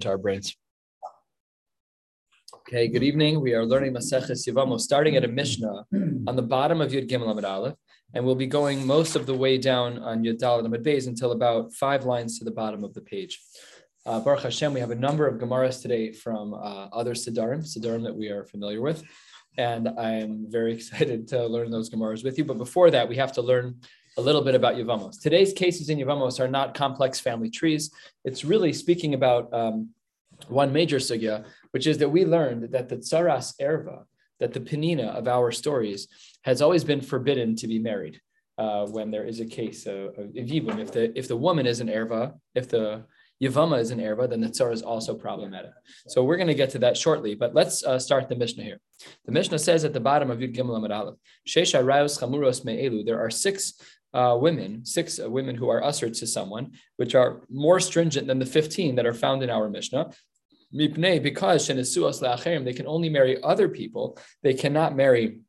to our brains. Okay, good evening. We are learning Maseches Yevamos, starting at a Mishnah on the bottom of Yud Gimel Amid Aleph, and we'll be going most of the way down on Yud Dalet Amid Beis until about five lines to the bottom of the page. Uh, Baruch Hashem, we have a number of Gemaras today from uh, other Siddarim, Siddarim that we are familiar with, and I'm very excited to learn those Gemaras with you. But before that, we have to learn a little bit about Yavamos. Today's cases in Yavamos are not complex family trees. It's really speaking about um, one major sugya, which is that we learned that the tsaras erva, that the penina of our stories, has always been forbidden to be married uh, when there is a case of, of. If the if the woman is an erva, if the Yavama is an erva, then the tsar is also problematic. So we're going to get to that shortly, but let's uh, start the Mishnah here. The Mishnah says at the bottom of Yud Gimel Amid Aleph, Shesha Chamuros Me'elu, there are six uh, women, six uh, women who are ushered to someone, which are more stringent than the 15 that are found in our Mishnah. Mipnei, Because they can only marry other people, they cannot marry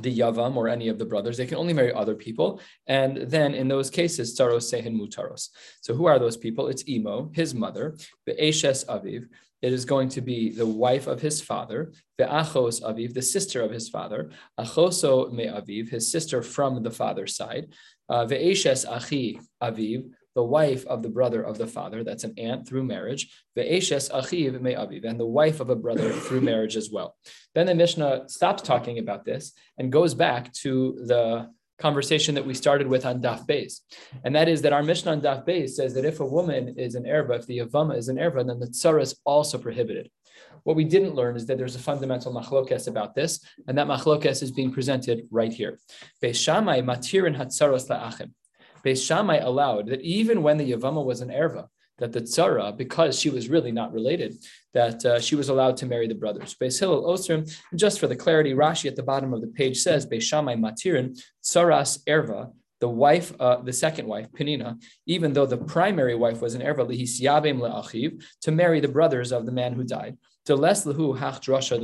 the Yavam or any of the brothers. They can only marry other people. And then in those cases, Tsaros Sehin Mutaros. So who are those people? It's Imo, his mother, the Eshes Aviv. It is going to be the wife of his father, the Achos Aviv, the sister of his father, Achoso Me Aviv, his sister from the father's side, uh, Ve'eshes Achi Aviv, the wife of the brother of the father, that's an aunt through marriage, Ve'eshes Achiv Me Aviv, and the wife of a brother through marriage as well. Then the Mishnah stops talking about this and goes back to the conversation that we started with on Daf Beis. And that is that our Mishnah on Daf Beis says that if a woman is an erva, if the Yavama is an erva, then the tsara is also prohibited. What we didn't learn is that there's a fundamental machlokes about this, and that machlokes is being presented right here. Beis Shammai matirin hatzaros la'achim. Beis Shammai allowed that even when the Yavama was an erva, that the tzara, because she was really not related, that uh, she was allowed to marry the brothers. Beis Hillel Osrim, just for the clarity, Rashi at the bottom of the page says, Beis Shammai matirin tzaras erva, the wife, uh, the second wife, Penina, even though the primary wife was an erva lihisyabim le'achiv, to marry the brothers of the man who died. To les lehu hach drasha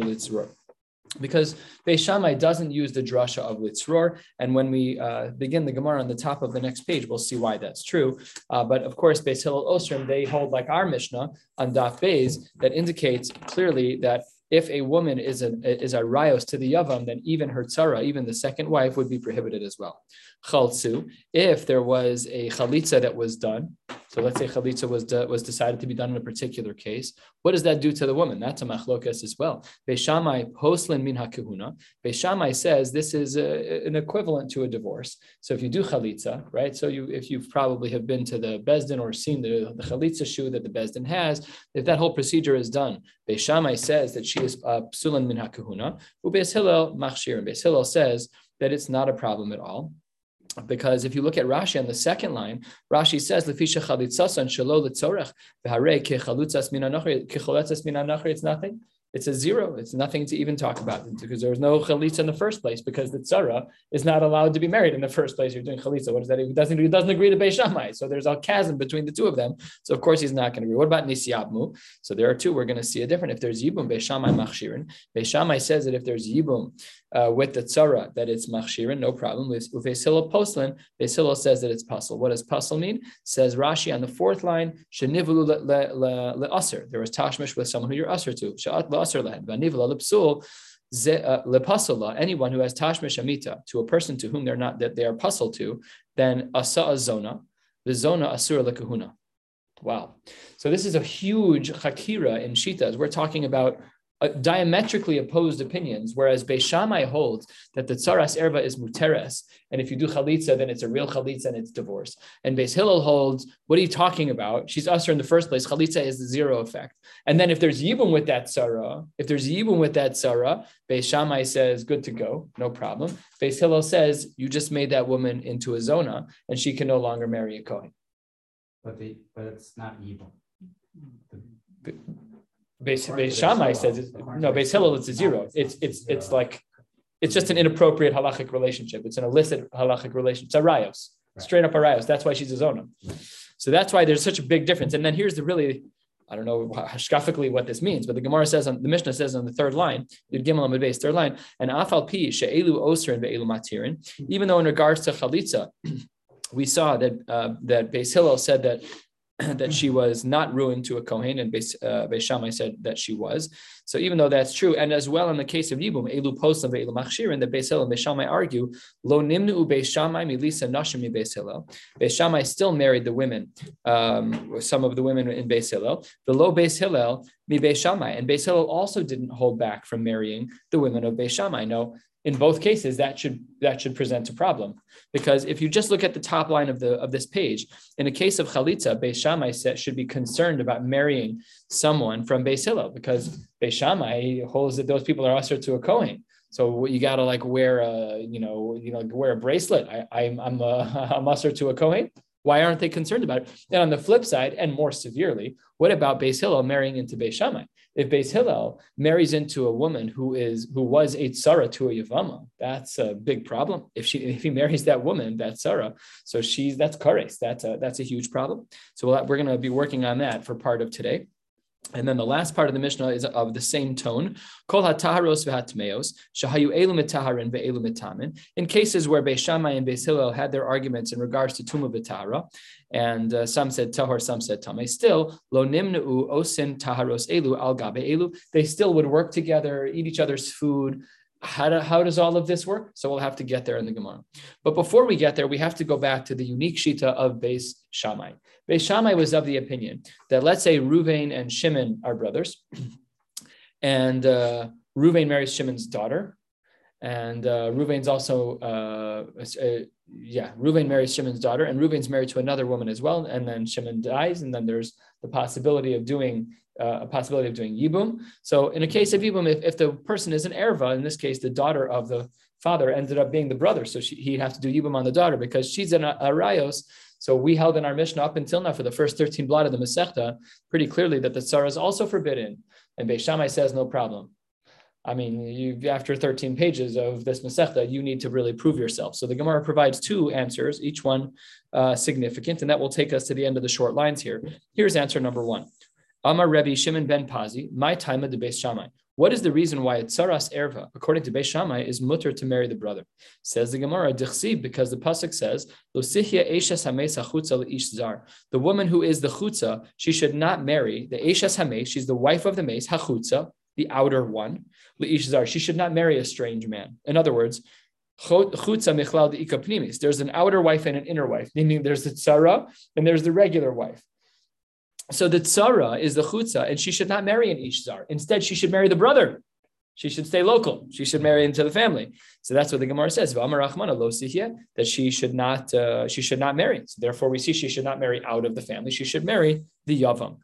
because Beis Shammai doesn't use the drasha of Litzror. And when we uh, begin the Gemara on the top of the next page, we'll see why that's true. Uh, but of course, Beis Hillel Osrim, they hold like our Mishnah on Daf Beis that indicates clearly that if a woman is a is a rayos to the yavam, then even her tzara, even the second wife, would be prohibited as well. Chaltzu, if there was a chalitza that was done, so let's say chalitza was de, was decided to be done in a particular case, what does that do to the woman? That's a machlokas as well. Beishamai poslin min hakehuna. Beishamai says this is a, an equivalent to a divorce. So if you do chalitza, right? So you if you probably have been to the bezdin or seen the, the chalitza shoe that the bezdin has, if that whole procedure is done, Beishamai says that she is uh, psulan min hakehuna. Ubeis Hillel machshir. And Beis Hillel says that it's not a problem at all because if you look at Rashi on the second line, Rashi says, "Lefisha chalitzasan shelo letzorech v'harei It's nothing it's a zero. It's nothing to even talk about because there was no chalitza in the first place because the tzara is not allowed to be married in the first place. You're doing chalitza. What does that? He doesn't, he doesn't agree to Beis Shammai. So there's a chasm between the two of them. So of course he's not going to agree. What about nisyabmu? So there are two. We're going to see a different. If there's yibum, Beis Shammai machshirin. Beis Shammai says that if there's yibum uh, with the tzara, that it's machshirin, no problem. With Ufesilo poslin, Vesilo says that it's puzzle. What does puzzle mean? Says Rashi on the fourth line, shenivulu le, le, There was tashmish with someone who you're usher to asr lahen. Vanivla lepsul uh, lepasala. Anyone who has tashmish amita to a person to whom they're not that they are puzzled to, then asa zona, the zona asura lekahuna. Wow. So this is a huge hakira in Shitas. We're talking about uh, diametrically opposed opinions, whereas Beishamai holds that the tsaras erva is muteres, and if you do chalitza, then it's a real chalitza and it's divorce. And Beis Hillel holds, what are you talking about? She's usher in the first place. Chalitza is the zero effect. And then if there's yibum with that tzara, if there's yibum with that tzara, Beishamai says, good to go, no problem. Beis Hillel says, you just made that woman into a zona, and she can no longer marry a kohen. But the, but it's not yibum. The, Beis, Beis Shammai says it's, no. Beis Hillel it's a zero. It's it's it's like it's just an inappropriate halachic relationship. It's an illicit halachic relationship. It's a rayos, straight up a rayos. That's why she's a zona. So that's why there's such a big difference. And then here's the really, I don't know hashkafically what this means, but the Gemara says on the Mishnah says on the third line, Yud Gimel Amid Beis, third line, and afal pi she'elu osrin ve'elu matirin. Even though in regards to chalitza, we saw that uh, that Beis Hillel said that that she was not ruined to a Kohen, and Beis, uh, Beis Shammai said that she was. So even though that's true, and as well in the case of Yibum, Elu Poslam Elu Machshirin, the Beis Hillel and Beis Shammai argue, Lo Nimnu Beis Shammai Milisa Nashim Beis Hillel. Beis Shammai still married the women, um, some of the women in Beis Hillel. The Lo Beis Hillel Mi Beis Shammai, and Beis Hillel also didn't hold back from marrying the women of Beis Shammai. No, in both cases that should that should present a problem because if you just look at the top line of the of this page in a case of chalitza Beis Shammai should be concerned about marrying someone from Beis Hillel because Beis Shammai holds that those people are usher to a Kohen so you got to like wear a you know you know wear a bracelet I, I'm I'm uh, a, I'm usher to a Kohen why aren't they concerned about it? And on the flip side, and more severely, what about Beis Hillel marrying into Beis Shammai? If Beis Hillel marries into a woman who is who was a tsara to a yavama, that's a big problem. If she if he marries that woman, that's tsara, so she's that's kares. That's a that's a huge problem. So we're going to be working on that for part of today. And then the last part of the Mishnah is of the same tone. Kol hataharos v'hatmeos shahayu elu mitaharin. In cases where Beis Shammai and Beis Hillel had their arguments in regards to tuma v'tahara, and uh, some said tahor, some said tame. Still, lo nimnu osin taharos elu al gabe elu. They still would work together, eat each other's food, how, do, how does all of this work? So we'll have to get there in the Gemara. But before we get there, we have to go back to the unique Shita of Beis Shammai. Beis Shammai was of the opinion that let's say Ruvain and Shimon are brothers, and uh, Ruvain marries Shimon's daughter, and uh, Ruvain's also, uh, uh, yeah, Ruvain marries Shimon's daughter, and Ruvain's married to another woman as well, and then Shimon dies, and then there's the possibility of doing uh, a possibility of doing yibum. So in a case of yibum, if, if the person is an erva, in this case, the daughter of the father ended up being the brother, so she, he'd have to do yibum on the daughter because she's an arayos. So we held in our Mishnah up until now for the first 13 blot of the Masechta pretty clearly that the tzara is also forbidden. And Beis says no problem. I mean, you, after 13 pages of this Masechta, you need to really prove yourself. So the Gemara provides two answers, each one uh, significant, and that will take us to the end of the short lines here. Here's answer number one. Amar Rebbe Shimon ben Pazi, my time of the Beis Shammai. What is the reason why Tsaras Erva, according to Beis is mutter to marry the brother? Says the Gemara, Dichsi, because the pasuk says. The woman who is the chutza, she should not marry the Eshes Hames. She's the wife of the mace, Hachutza, the outer one. Leish Zar. She should not marry a strange man. In other words. There's an outer wife and an inner wife, meaning there's the tzara and there's the regular wife. So the tzara is the chutza, and she should not marry an ishzar. Instead, she should marry the brother. She should stay local. She should marry into the family. So that's what the Gemara says. That she should not. Uh, she should not marry. So therefore, we see she should not marry out of the family. She should marry the yavam.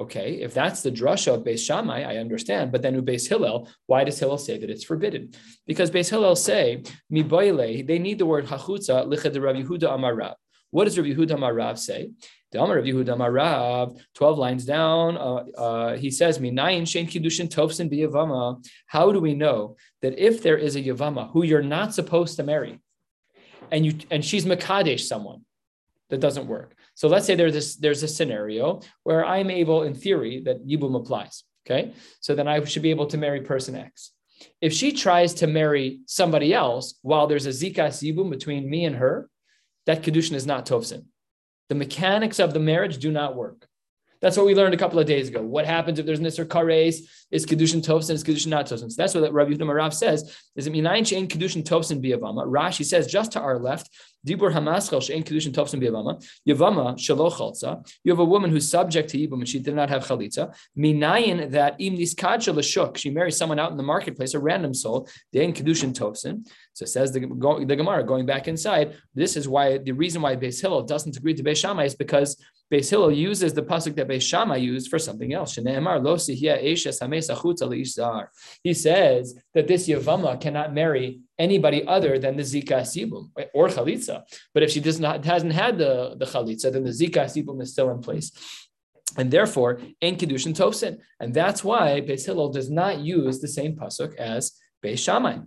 Okay, if that's the drasha of Beis Shammai, I understand. But then who Beis Hillel, why does Hillel say that it's forbidden? Because Beis Hillel say mi They need the word hachutza liched Rav Yehuda Amarav. What does Rav Yehuda Amarav say? The Amar Rav Yehuda Amarav, 12 lines down, uh, uh, he says, Minayin Shein Kiddushin Tovsin B'Yavama. How do we know that if there is a Yavama who you're not supposed to marry, and you and she's Makadesh someone, that doesn't work. So let's say there's this, there's a scenario where I'm able, in theory, that Yibum applies. Okay. So then I should be able to marry person X. If she tries to marry somebody else while there's a Zikas Yibum between me and her, that Kedushin is not Tovsin. The mechanics of the marriage do not work. That's what we learned a couple of days ago. What happens if there's Nisr Kares? Is Kedushin Tovsin? Is Kedushin not Tovsin? So that's what Rabbi Yehuda Marav says. Is it Minayin Shein Kedushin Tovsin Biyavama? Rashi says just to our left, Dibur Hamaschel Shein Kedushin Tovsin Biyavama. Yavama Chalza. You have a woman who's subject to Yibum and she did not have Chalitza. Minayin that Im Niskadja Lashuk. She marries someone out in the marketplace, a random soul. Dein Kedushin Tovsin. So says the, the Gemara, going back inside, this is why the reason why Beis Hillel doesn't agree to Beis Shammai is because Beis Hillel uses the pasuk that Beis Shammai used for something else. He says that this Yavama cannot marry anybody other than the Zika Sibum or Chalitza. But if she does not hasn't had the, the Chalitza, then the Zika Sibum is still in place. And therefore, in Kiddushin Tosin. And that's why Beis Hillel does not use the same pasuk as Beis Shammai.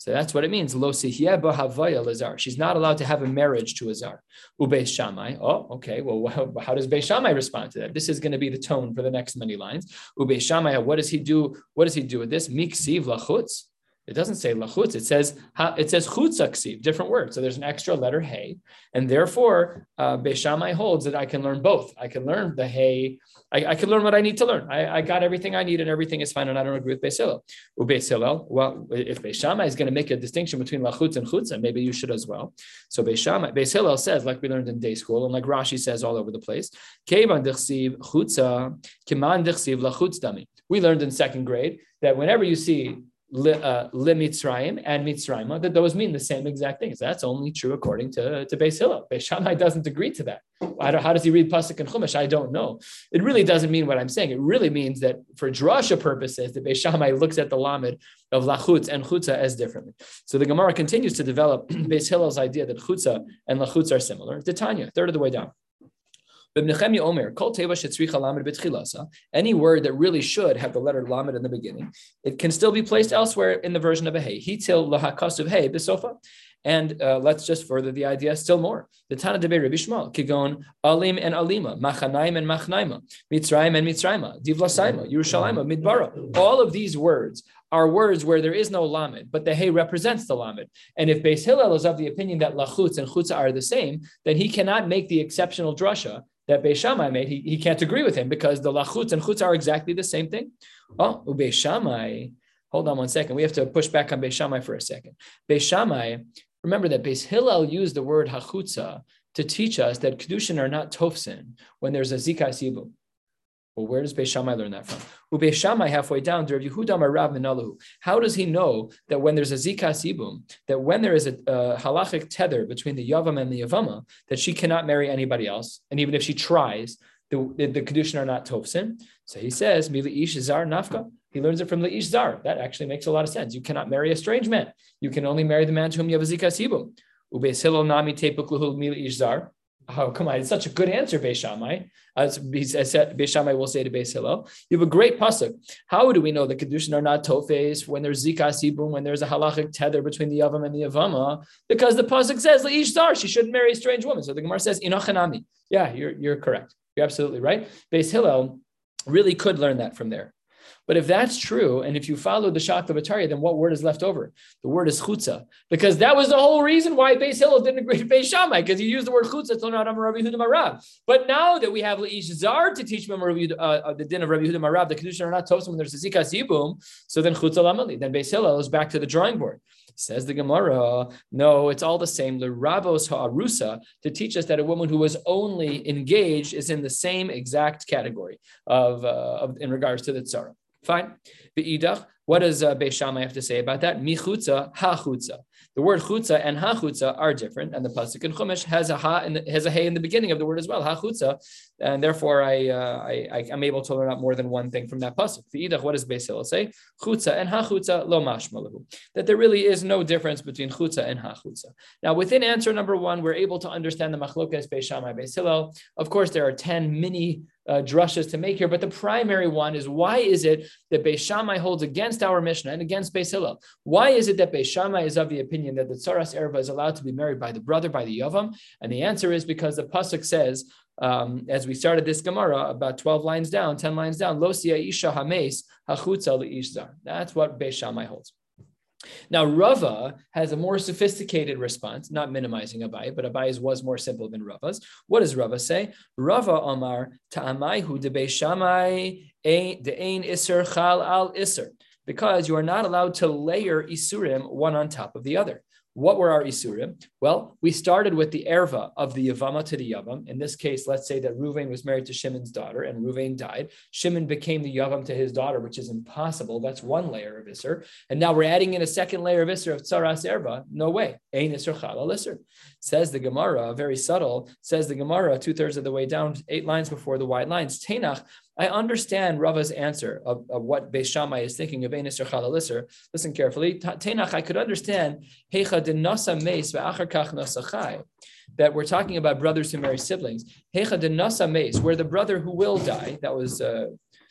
So that's what it means. Lo lazar. She's not allowed to have a marriage to a zar. Ubeis Shammai. Oh, okay. Well, how does Beis Shammai respond to that? This is going to be the tone for the next many lines. Ubeis Shammai. What does he do? What does he do with this? Miksiv lachutz. It doesn't say lachutz. It says it says chutzaksiv, different word. So there's an extra letter hey, and therefore uh, Beishamai holds that I can learn both. I can learn the hey. I, I can learn what I need to learn. I, I, got everything I need, and everything is fine. And I don't agree with Beis Hillel. Hillel, well, if Beishamai is going to make a distinction between lachutz and chutza, maybe you should as well. So Beishamai, Beis Hillel says, like we learned in day school, and like Rashi says all over the place. We learned in second grade that whenever you see li, uh, Mitzrayim and Mitzrayim, that those mean the same exact things. That's only true according to, to Beis Hillel. Beis Shammai doesn't agree to that. how does he read Pasuk and Chumash? I don't know. It really doesn't mean what I'm saying. It really means that for drasha purposes, the Beis Shammai looks at the Lamed of Lachutz and Chutza as differently. So the Gemara continues to develop Beis Hillel's idea that Chutza and Lachutz are similar. Titania, third of the way down. Any word that really should have the letter lamed in the beginning, it can still be placed elsewhere in the version of a hey. he Hitil lahakasav hey bisofa. And uh, let's just further the idea still more. The Tana Debe Rabbi Shmuel, Kigon, Alim and Alima, Machanaim and Machnaima, Mitzrayim and Mitzrayim, Divlasaima, Yerushalayim, Midbara. All of these words are words where there is no lamed, but the hey represents the lamed. And if Beis Hillel is of the opinion that lachutz and chutza are the same, then he cannot make the exceptional drasha that Beis Shammai made, he, he can't agree with him because the lachutz and chutz are exactly the same thing. Oh, Beis Shammai, hold on one second. We have to push back on Beis Shammai for a second. Beis Shammai, remember that Beis Hillel used the word hachutza to teach us that kedushin are not tofsin when there's a zikas yibum. Well, where does Beis Shammai learn that from? Beis Shammai halfway down Rav Yehuda Marav Minalahu. How does he know that when there's a zikas ibum, that when there is a, a halachic tether between the yavam and the yavama, that she cannot marry anybody else, and even if she tries, the, the, the kedushin are not tofsin. So he says, Mili ish zar nafka. He learns it from the ish zar. That actually makes a lot of sense. You cannot marry a strange man. You can only marry the man to whom you have a zikas ibum. Ubeis Hillel nami tepuk mili ish zar. Oh, come on. It's such a good answer, Beis Shammai. As Beis Shammai will say to Beis Hillel. You have a great pasuk. How do we know the Kedushin are not tofes when there's zika sibum, when there's a halachic tether between the Yavam and the Yavama? Because the pasuk says, Leish Zar, she shouldn't marry a strange woman. So the Gemara says, Inochanami. Yeah, you're, you're correct. You're absolutely right. Beis Hillel really could learn that from there. But if that's true, and if you follow the Ataria, then what word is left over? The word is chutza, because that was the whole reason why Beis Hillel didn't agree to Beis Shammai, because he used the word chutza to learn Rabbi Yehuda. But now that we have Leish Zar to teach them uh, uh, the din of Rabbi Yehuda Marav, the condition are not toast when there's a zika zibum, so then chutza lamali. Then Beis Hillel is back to the drawing board. Says the Gemara, no, it's all the same. Lerabos ha'arusa to teach us that a woman who was only engaged is in the same exact category of, uh, of in regards to the tzara. Fine. Be'idach, what does uh, Beis Shammai have to say about that? Michutza, hachutza. The word chutza and hachutza are different, and the pasuk in Chumash has a ha the, has a hey in the beginning of the word as well, hachutza, and therefore I, uh, I am able to learn out more than one thing from that pasuk. V'idach, what does Beis Hillel say? Chutza and hachutza lo mashmalahu. That there really is no difference between chutza and hachutza. Now, within answer number one, we're able to understand the machlokas Beis Shammai Beis Hillel. Of course, there are ten mini uh, to make here, but the primary one is why is it that Beis Shammai holds against our Mishnah and against Beis Hillel? Why is it that Beis Shammai is of the opinion that the Tsaras Erva is allowed to be married by the brother, by the Yavam? And the answer is because the Pasuk says, um, as we started this Gemara, about 12 lines down, 10 lines down, Losia Isha Hames Hachutza Ishzar. That's what Beis Shammai holds. Now, Rava has a more sophisticated response, not minimizing Abai, but Abai's was more simple than Rava's. What does Rava say? Rava Amar Ta'amaihu de Beishamai de Ein Isser Chal al Isser, because you are not allowed to layer Isurim one on top of the other. What were our Isurim? Well, we started with the erva of the Yavama to the Yavam. In this case, let's say that Ruvain was married to Shimon's daughter and Ruvain died. Shimon became the Yavam to his daughter, which is impossible. That's one layer of Isser. And now we're adding in a second layer of Isser of Tsaras erva. No way. Ein Isser Chalal. Says the Gemara, very subtle, says the Gemara, two thirds of the way down, eight lines before the wide lines. Tenach I understand Rava's answer of, of what Beis Shammai is thinking of Enis or Listen carefully. Tenach, I could understand that we're talking about brothers who marry siblings. Hecha denasa meis, where the brother who will die, that was uh,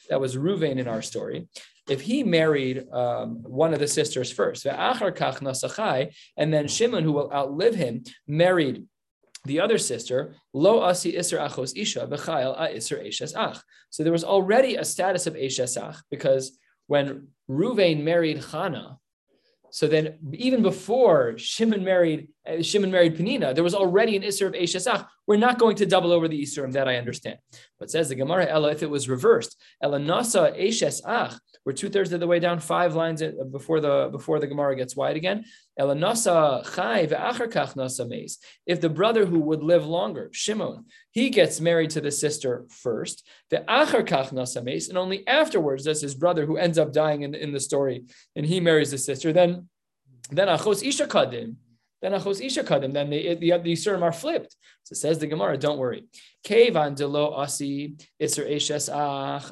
that was Ruvain in our story. If he married um, one of the sisters first, and then Shimon, who will outlive him, married the other sister, lo asi iser achos isha b'chayil a iser ach. So there was already a status of eshes ach because when Ruvain married Chana, So then, even before Shimon married uh, Shimon married Penina, there was already an Isser of Eshesach. We're not going to double over the Isurim, that I understand. But says the Gemara, Ella, if it was reversed, Ella Nasa Eshesach, we're two thirds of the way down, five lines before the before the Gemara gets wide again. Ella Nasa Chai ve'acharkach Nasa Meis. If the brother who would live longer, Shimon, he gets married to the sister first, ve'acharkach Nasa Meis, and only afterwards does his brother who ends up dying in, in the story, and he marries the sister, then then Achos Isha Kadim then achos isha kadim, then the, the, the Yisurim are flipped. So it says the Gemara, don't worry. Kevan delo asi iser eshes ach.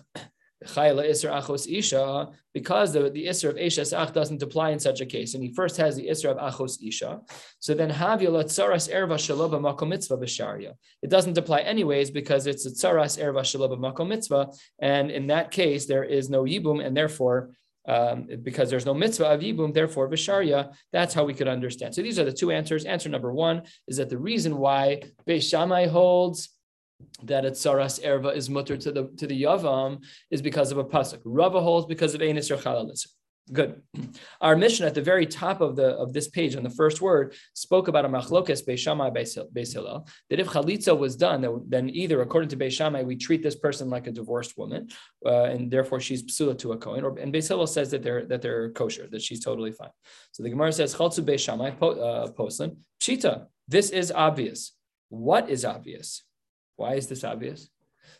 Chayla Achos Isha, because the, the Isser of Eshes Ach doesn't apply in such a case, and he first has the Isser of Achos Isha. So then Havila Tsaras Erva Shaloba Makom Mitzvah B'Sharia. It doesn't apply anyways because it's a Tsaras Erva Shaloba Makom Mitzvah, and in that case there is no Yibum, and therefore um, because there's no mitzvah of yibum, therefore visharia. That's how we could understand. So these are the two answers. Answer number one is that the reason why Beis Shammai holds that at Saras Erva is mutter to the to the Yavam is because of a pasuk. Rava holds because of Enis Yerchalalis. Good. Our mission at the very top of the of this page on the first word spoke about a machlokes beishamai beisilel that if chalitza was done, then either according to beishamai we treat this person like a divorced woman, uh, and therefore she's psula to a kohen, or and beisilel says that they're that they're kosher, that she's totally fine. So the Gemara says chaltzu beishamai uh, poslim pshita. This is obvious. What is obvious? Why is this obvious?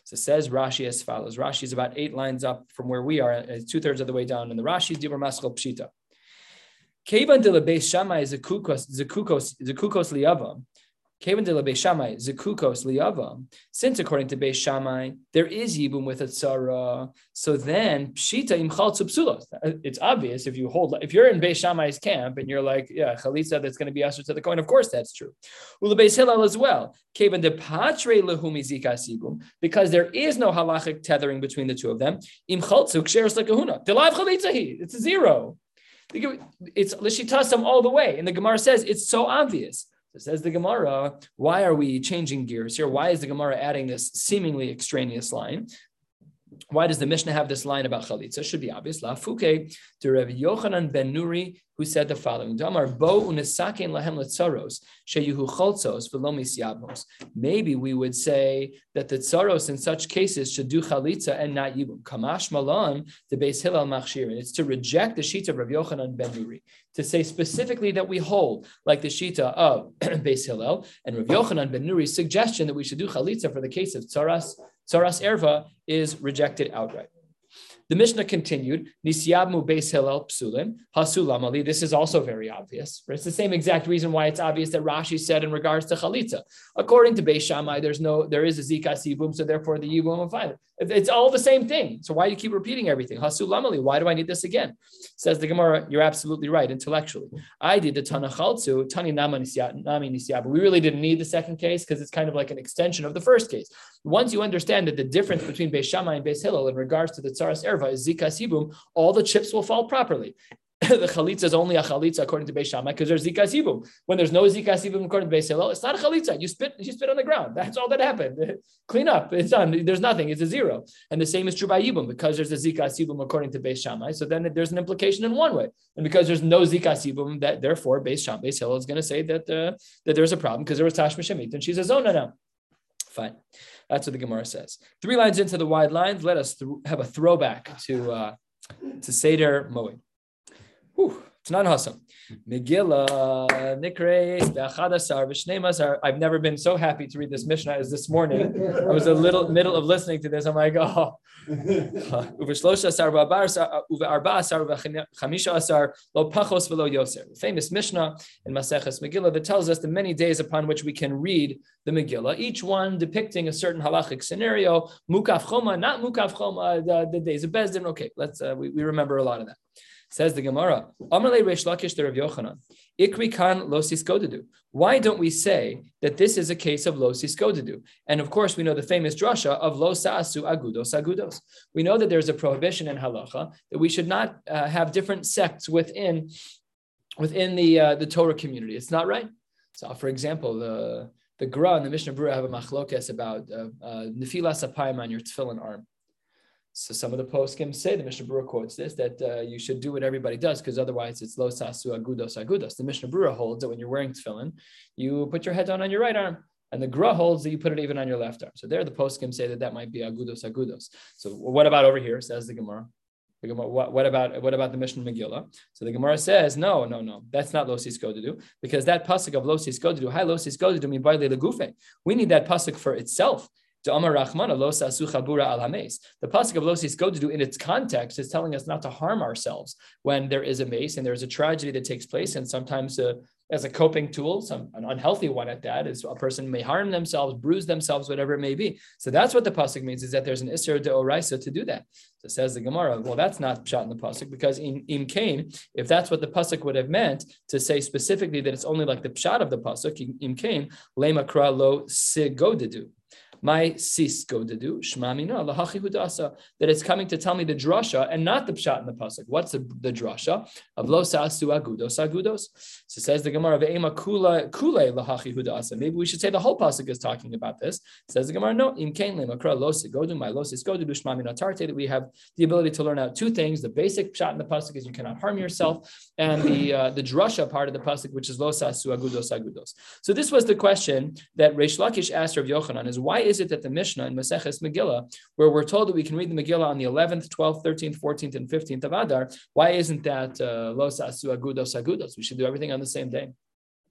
So says Rashi as follows. Rashi is about eight lines up from where we are, two thirds of the way down in the Rashi is Dibur Maskal Pshita. Kevan de Zekukos Zekukos Zekukos Liava. Kevin de la Beis Shammai, Zekukos Liava. Since according to Beis Shammai, there is Yibum with a tzara, so then Pshita imchal. It's obvious if you hold, if you're in Beis Shammai's camp and you're like, yeah, Chalitza, that's going to be ushered to the coin. Of course, that's true. Ula Beis Hillel as well. Kevin de Patre because there is no halachic tethering between the two of them. Imchal tzuk shares like kahuna. Delav Chalitza he. It's a zero. It's Lishitasam all the way. And the Gemara says it's so obvious. So says the Gemara, why are we changing gears here? Why is the Gemara adding this seemingly extraneous line? Why does the Mishnah have this line about chalitza? Should be obvious. La fuke to Rav Yochanan ben Nuri, who said the following: Damar bo lahem letzaros sheyuhu velomis. Maybe we would say that the tzaros in such cases should do chalitza and not yibum. Kamash malan the beis hillel machshir. It's to reject the shita of Rav Yochanan ben Nuri to say specifically that we hold like the shita of beis hillel and Rav Yochanan ben Nuri's suggestion that we should do chalitza for the case of tzaras Saras Erva is rejected outright. The Mishnah continued, Nisyabmu Beis Hillel Psulim, Hasulam Ali. This is also very obvious. It's the same exact reason why it's obvious that Rashi said in regards to Chalitza. According to Beis Shammai, there's no, there is a Zikas Yibum, so therefore the Yibum of fine. It's all the same thing. So why do you keep repeating everything? Hasulam Ali, why do I need this again? Says the Gemara, you're absolutely right intellectually. I did the Tana Chaltzu, Tani Nami Nisyabu. We really didn't need the second case because it's kind of like an extension of the first case. Once you understand that the difference between Beis Shammai and Beis Hillel in regards to the Tsaras Erva is Zikas Yibum, all the chips will fall properly. the chalitza is only a chalitza according to Beis Shammai because there's zika sibum. When there's no zika sibum according to Beis Hillel, it's not a chalitza. You spit, you spit on the ground. That's all that happened. Clean up. It's done. There's nothing. It's a zero. And the same is true by yibum because there's a zika sibum according to Beis Shammai. So then there's an implication in one way. And because there's no zika sibum, that therefore Beis Shammai, Beis Hillel is going to say that uh, that there's a problem because there was tash mishemit and she's a zona now. Fine. That's what the Gemara says. Three lines into the wide lines. Let us th- have a throwback to uh, to Seder Moed. Whew, it's not awesome. Megillah, Nikres, Be'achadasar, V'shnei I've never been so happy to read this Mishnah as this morning. I was a little middle of listening to this. I'm like, oh. Uv'shlosha asar v'arba asar v'chamisha asar lo pachos v'lo yoser. Famous Mishnah in Maseches Megillah that tells us the many days upon which we can read the Megillah, each one depicting a certain halachic scenario. Mukaf choma, not mukaf choma, the, the days of Bezdin. Okay, let's, uh, we, we remember a lot of that. Says the Gemara, Amalei Reish Lakish the Rav Yochanan, Ikri kan losis godadu. Why don't we say that this is a case of losis godadu? And of course, we know the famous drasha of lo sa'asu agudos agudos. We know that there's a prohibition in halacha that we should not uh, have different sects within within the uh, the Torah community. It's not right. So, for example, the the Gra and the Mishnah Berurah have a machlokes about uh, uh, nefilas apayim on your tefillin arm. So some of the poskim say the Mishnah Berurah quotes this that uh, you should do what everybody does because otherwise it's lo sasu agudos agudos. The Mishnah Berurah holds that when you're wearing tefillin, you put your head down on your right arm, and the Gra holds that you put it even on your left arm. So there, the poskim say that that might be agudos agudos. So what about over here? Says the Gemara. What, what, about what about the Mishnah Megillah? So the Gemara says, no, no, no, that's not losis godadu because that pasuk of losis godadu, hi losis godadu the We need that pasuk for itself. The pasuk of losis godadu in its context is telling us not to harm ourselves when there is a mace and there is a tragedy that takes place, and sometimes uh, as a coping tool, some an unhealthy one at that is a person may harm themselves, bruise themselves, whatever it may be. So that's what the pasuk means is that there's an isser de oraisa to do that. So says the Gemara. Well, that's not shot in the pasuk because in im kain, if that's what the pasuk would have meant to say specifically that it's only like the pshat of the pasuk im kain lema kra lo sigodedu my sis go to do shmamina lahachi hudasa that it's coming to tell me the drasha and not the pshat in the pasuk. What's the, the drasha of lo sasu agudos agudos? So says the Gemara of ema kula kule lahachi hudasa. Maybe we should say the whole pasuk is talking about this. Says the Gemara, no im kain lemakra lo sigodu my lo sis go to do shmamina tarte that we have the ability to learn out two things. The basic pshat in the pasuk is you cannot harm yourself, and the uh, the drasha part of the pasuk which is lo sasu agudos agudos. So this was the question that Reish Lakish asked Rav Yochanan is why is it that the Mishnah in Maseches Megillah, where we're told that we can read the Megillah on the 11th, 12th, 13th, 14th, and 15th of Adar, why isn't that uh, Los Asu Agudos Agudos? We should do everything on the same day.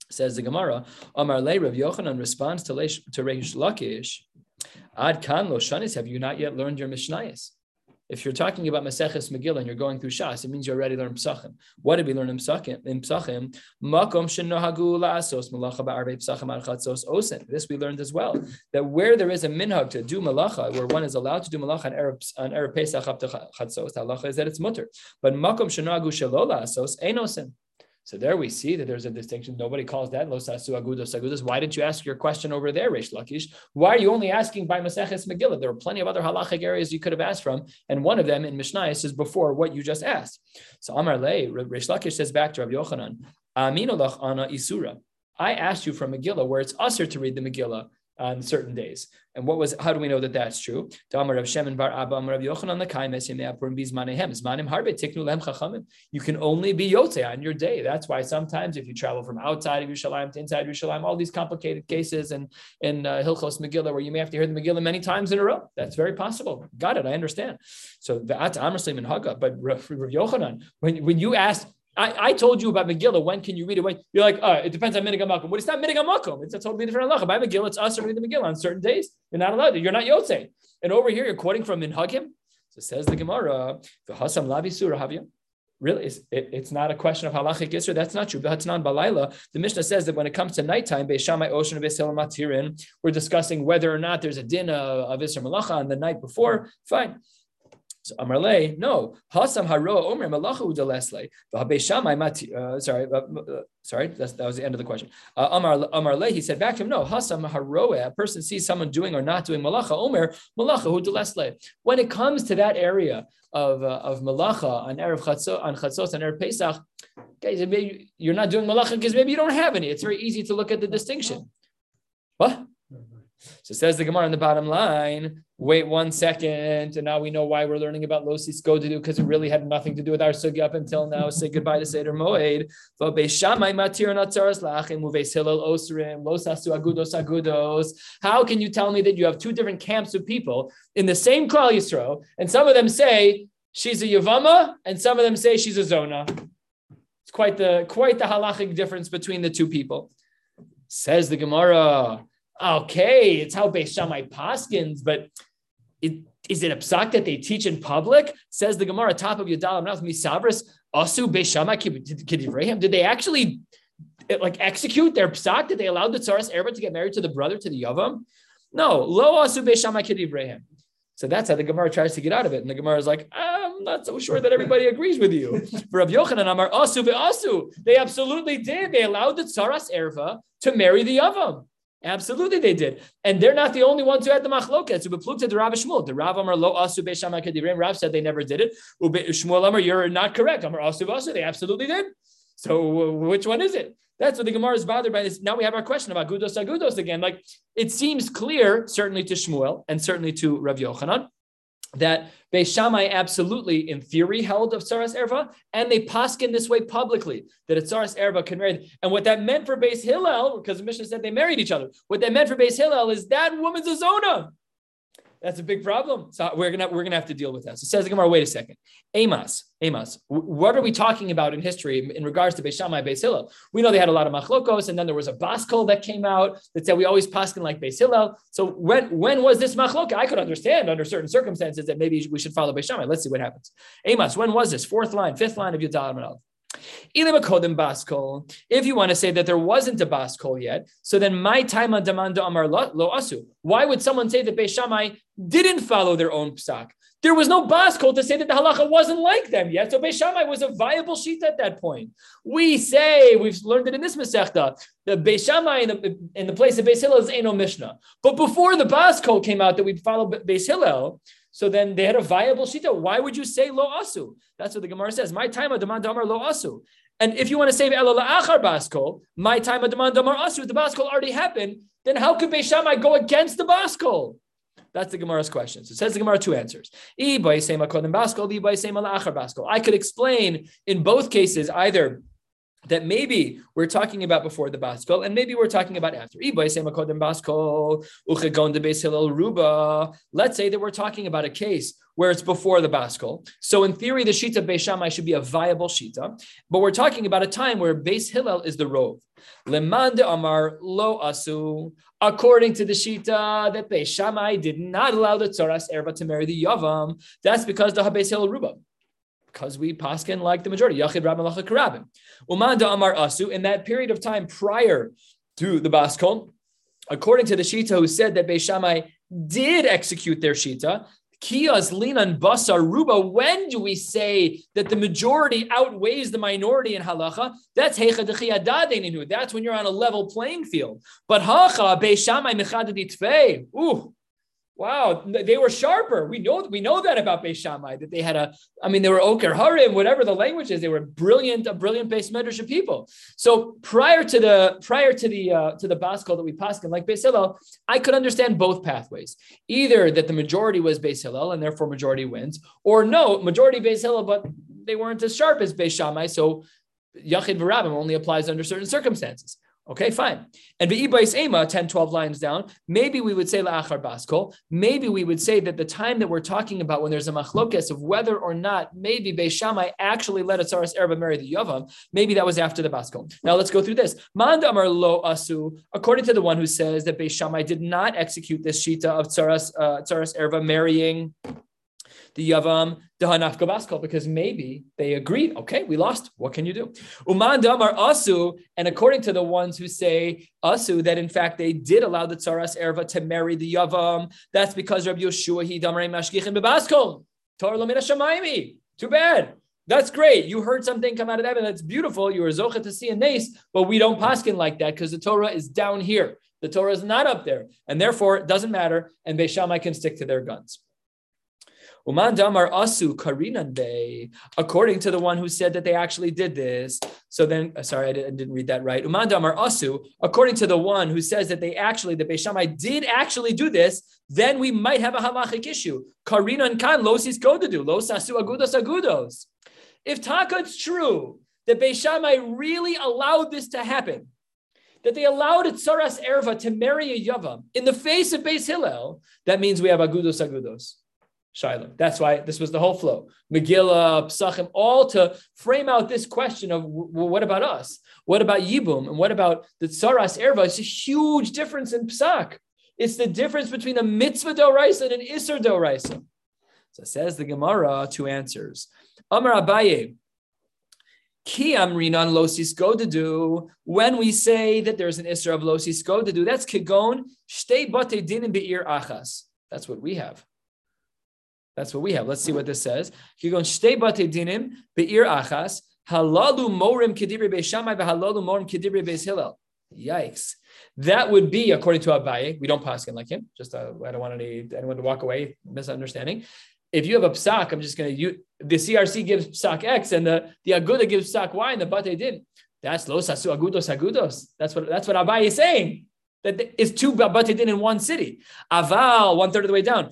Says the Gemara, Amar Le Rav Yochanan responds to, Leish, to Reish Lakish, Ad Kan Lo Shanis, have you not yet learned your Mishnayos? If you're talking about Maseches Megillah and you're going through Shas, it means you already learned Psachim. What did we learn in Psachim? In Psachim, Makom shenohagu la'asos malacha ba'arvei Psachim archatzos osen. This we learned as well that where there is a minhag to do malacha, where one is allowed to do malacha on Erev Pesach up to chatzos, halacha is that it's mutter. But Makom shenohagu shelo la'asos enosen. So there we see that there's a distinction. Nobody calls that lo sasu agudos agudos. Why didn't you ask your question over there, Reish Lakish? Why are you only asking by Maseches Megillah? There are plenty of other halachic areas you could have asked from, and one of them in Mishnayos is before what you just asked. So Amar Le, Reish Lakish says back to Rav Yochanan, Aminolach ana isura. I asked you from Megillah where it's usher to read the Megillah on certain days. And what was how do we know that that's true? You can only be yote on your day. That's why sometimes if you travel from outside of Yerushalayim to inside Yerushalayim, all these complicated cases and in uh, Hilchos Megillah where you may have to hear the Megillah many times in a row. That's very possible. Got it. I understand. So the At Amrslim and Haga, but Rav Yochanan, when when you ask I, I told you about Megillah. When can you read it? When you're like, oh, it depends on Minigam Makom. But it's not Minig Makom. It's a totally different halacha. By Megillah, it's us reading the Megillah on certain days. You're not allowed to. You're not Yotze. And over here, you're quoting from Minhagim. So says the Gemara, the Hasam Lavi Surah Havya. Really, it's, it, it's not a question of halachic isra. That's not true. B'hatnan balayla. The Mishnah says that when it comes to nighttime, we're discussing whether or not there's a din of, of Isra Malacha on the night before. Fine. So Amarle, no. Hasam haroa omer. V'habeshamai mati. Uh, sorry, uh, uh, sorry. that was the end of the question. Uh, Amar Amarle, he said back to him, no. Hasam haroa. A person sees someone doing or not doing malacha omer malacha udelesle. When it comes to that area of uh, of malacha on erev chatzos on chatzos and erev pesach, guys, maybe you're not doing malacha because maybe you don't have any. It's very easy to look at the distinction. So says the Gemara on the bottom line, wait one second, and now we know why we're learning about Losis do because it really had nothing to do with our sugi up until now. Say goodbye to Seder Moed. How can you tell me that you have two different camps of people in the same Klal Yisrael, and some of them say she's a Yavama, and some of them say she's a Zona? It's quite the quite the halachic difference between the two people. Says the Gemara okay, it's how Beis Shammai paskins, but it, is it a psak that they teach in public? Says the Gemara, top of Yadal, Amnas Misavris, Asu Beis Shammai Kidivrahim. Did they actually eh, like execute their psak? Did they allow the Tsaras Erebet to get married to the brother to the Yavam? No, Lo Asu Beis Shammai Kidivrahim. So that's how the Gemara tries to get out of it. And the Gemara is like, I'm not so sure that everybody agrees with you. For Rav Yochanan Amar Asu be Asu, they absolutely did. They allowed the Tsaras Erva to marry the Yavam. Absolutely, they did, and they're not the only ones who had the machloket. So beplukta the Rav Shmuel, the Rav Amar lo asu beishama kedirim. Rav said they never did it. Shmuel Amar, you're not correct. Amar asu asu, they absolutely did. So which one is it? That's what the Gemara is bothered by. This. Now we have our question about gudos agudos again. Like it seems clear, certainly to Shmuel and certainly to Rav Yochanan, that Beis Shammai absolutely, in theory, held of Tsaras Erva, and they paskin this way publicly that a Tsaras Erva can marry. And what that meant for Beis Hillel, because the Mishnah said they married each other, what that meant for Beis Hillel is that woman's a zona. That's a big problem. So we're gonna we're gonna have to deal with that. So says the Gemara, wait a second. Amos, Amos, what are we talking about in history in regards to Beis Shammai, Beis Hillel? We know they had a lot of machlokos, and then there was a baskol that came out that said we always paskin like Beis Hillel. So when when was this machlok? I could understand under certain circumstances that maybe we should follow Beis Shammai. Let's see what happens. Amos, when was this? Fourth line, fifth line of Yudal. If you want to say that there wasn't a baskol yet, so then my time on demanda amar lo asu. Why would someone say that Beis didn't follow their own psak? There was no baskol to say that the halacha wasn't like them yet. So Beis was a viable sheet at that point. We say we've learned it in this masechta. The Beis in the, in the place of Beis Hillel is Eno Mishnah. But before the baskol came out that we follow Beis Hillel, so then they had a viable shita. Why would you say lo asu? That's what the Gemara says. My time of demand damar lo asu. And if you want to say elo achar baskol, my time of demand damar asu, the baskol already happened. Then how could Beishamai go against the baskol? That's the Gemara's question. So it says the Gemara two answers. I could explain in both cases either that maybe we're talking about before the Baskol, and maybe we're talking about after. Let's say that we're talking about a case where it's before the Baskol. So in theory, the Shita Beis Shammai should be a viable Shita, but we're talking about a time where Beis Hillel is the Rov. Lemande Amar Lo Asu, according to the Shita that Beis Shammai did not allow the Tzoras Erva to marry the Yavam. That's because the Habes Hillel Ruba because we paskin like the majority. Yachid Rab Malacha Karabim. Umanda Amar Asu, in that period of time prior to the Baskol, according to the Shita who said that Beis Shammai did execute their Shita, Kias linan basar ruba. When do we say that the majority outweighs the minority in halacha? That's hecha That's when you're on a level playing field. But hacha beishamai mechadaditfei. Ooh, Wow, they were sharper. We know we know that about Beis Shammai that they had a. I mean, they were Oker Harim, whatever the language is. They were brilliant, a brilliant base medrash people. So prior to the prior to the uh, to the Baskol that we paskin like Beis Hillel, I could understand both pathways. Either that the majority was Beis Hillel and therefore majority wins, or no, majority Beis Hillel, but they weren't as sharp as Beis Shammai. So Yachid V'Rabim only applies under certain circumstances. Okay, fine. And Ve'ibais Ema, 10, 12 lines down, maybe we would say La'achar Baskol. Maybe we would say that the time that we're talking about when there's a machlokes of whether or not maybe Beis Shammai actually let a Tsaras Erba marry the Yavam, maybe that was after the Baskol. Now let's go through this. Manda Amar Lo Asu, according to the one who says that Beis Shammai did not execute this Shita of Tsaras, uh, Tsaras Erba marrying the um, Yavam Dahanaf Gabaskal because maybe they agreed. Okay, we lost. What can you do? Uman Damar Asu, and according to the ones who say Asu, that in fact they did allow the Tsaras Erva to marry the Yavam, that's because Rabbi Yeshua he Damrei Mashgichin Bebaskal. Torah. Too bad. That's great. You heard something come out of that, and that's beautiful. You were zochet to see a nace, but we don't paskin like that because the Torah is down here. The Torah is not up there, and therefore it doesn't matter. And Beishamai can stick to their guns. Uman damar asu karinan according to the one who said that they actually did this. So then, uh, sorry, I didn't read that right. Uman damar asu, according to the one who says that they actually, the Beishamai did actually do this, then we might have a halachic issue. Karinan kan losis godadu, los asu agudos agudos. If taka it's true that Beishamai really allowed this to happen, that they allowed a tsaras erva to marry a yavam in the face of Beis Hillel, that means we have agudos agudos. Shiloh. That's why this was the whole flow. Megillah, Psachim, all to frame out this question of well, what about us? What about Yibum? And what about the Tsaras Erva? It's a huge difference in Psak. It's the difference between a mitzvah doraisa and an iser doraisa. So it says the Gemara, two answers. Amar Abaye, Ki amrinan losis do. When we say that there's an isra of losis do, that's kigon shtei bate dinim be'ir achas. That's what we have. That's what we have. Let's see what this says. Yikes. That would be, according to Abaye, we don't pass him like him. Just uh, I don't want any, anyone to walk away misunderstanding. If you have a psak, I'm just going to use the CRC gives psak X and the, the Aguda gives psak Y and the Bate din. That's los asu agudos agudos. That's what that's what Abaye is saying. That is two batei din in one city. Aval, one third of the way down.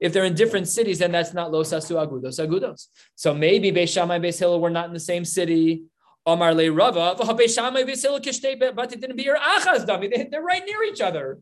If they're in different cities, then that's not lo sasu agudos agudos. So maybe Beis Shammai Beis Hillel were not in the same city. Omar le Rava, Beis Shammai Beis Hillel kishtei batei din achas. They're right near each other.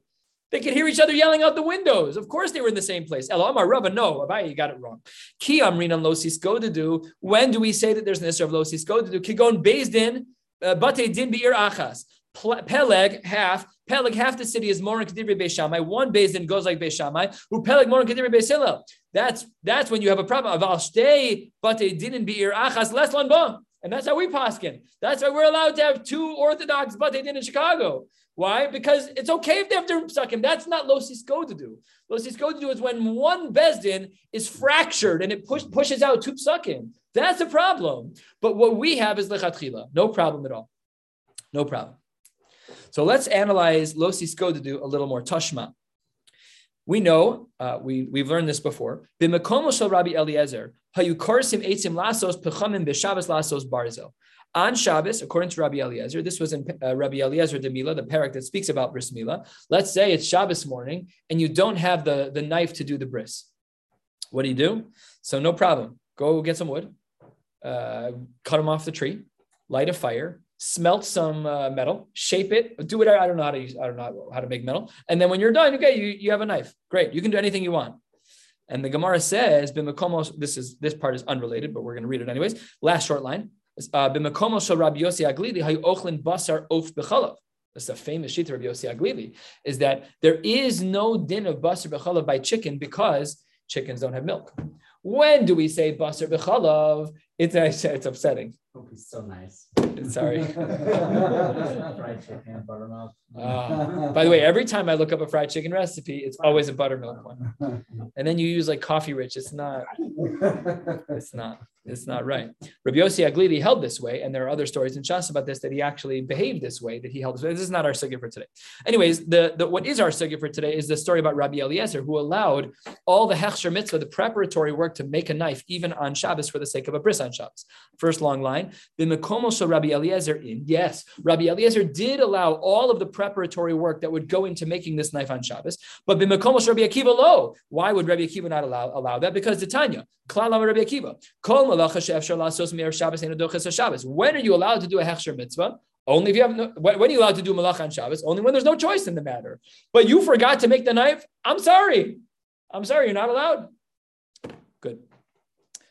They could hear each other yelling out the windows. Of course, they were in the same place. El Omar Rava, no, Abai, you got it wrong. Ki amrinan lo to do. When do we say that there's an issue of lo to do? Kigon Bezdin, uh, bate din beir achas. Peleg, half. Peleg, half the city is Morin Kedivri Beis Shammai. One Beis din goes like Beis Shammai. Who Peleg Morin Kedivri Beis Hillel. That's that's when you have a problem. Aval bate din beir achas les lanba. And that's how we paskin. That's why we're allowed to have two Orthodox bate din in Chicago. Why? Because it's okay if they have different psukim. That's not lo sisko to do. Lo sisko to do is when one beis din is fractured and it push, pushes out two psukim. That's a problem. But what we have is lechatchila. No problem at all. No problem. So let's analyze lo sisko to do a little more. Tashma. We know, uh, we, we've learned this before. Rabbi Eliezer, lasos lasos barzel. On Shabbos, according to Rabbi Eliezer, this was in uh, Rabbi Eliezer de Mila, the parak that speaks about bris Mila. Let's say it's Shabbos morning and you don't have the, the knife to do the bris. What do you do? So no problem. Go get some wood, uh, cut them off the tree, light a fire, smelt some uh, metal, shape it, do whatever. I don't know how to use, I don't know how to make metal. And then when you're done, okay, you, you have a knife. Great. You can do anything you want. And the Gemara says, this is this part is unrelated, but we're going to read it anyways. Last short line. Uh, b'makomo shel Rabbi Yossi Aglili ochlin basar of b'chalav. That's a famous sheet of Yossi Aglili. Is that there is no din of basar b'chalav by chicken because chickens don't have milk. When do we say basar b'chalav? It's it's upsetting. Hope he's so nice. Sorry. fried chicken, buttermilk. Uh, by the way, every time I look up a fried chicken recipe, it's always a buttermilk one. And then you use like coffee rich. It's not. It's not. It's not right. Rabbi Yossi Aglili held this way, and there are other stories in Shas about this that he actually behaved this way, that he held this way. This is not our sugya for today. Anyways, the, the what is our sugya for today is the story about Rabbi Eliezer, who allowed all the hechsher mitzvah, the preparatory work to make a knife, even on Shabbos for the sake of a bris on Shabbos. First long line, the mekomo shel Rabbi Eliezer in. Yes, Rabbi Eliezer did allow all of the preparatory work that would go into making this knife on Shabbos, but b'mekomo shel Rabbi Akiva lo. Why would Rabbi Akiva not allow, allow that? Because the Tanya, klal Rabbi Akiva, kol when are you allowed to do a hechsher mitzvah? Only if you have no, when are you allowed to do malach on Shabbos? Only when there's no choice in the matter. But you forgot to make the knife. I'm sorry. I'm sorry. You're not allowed. Good.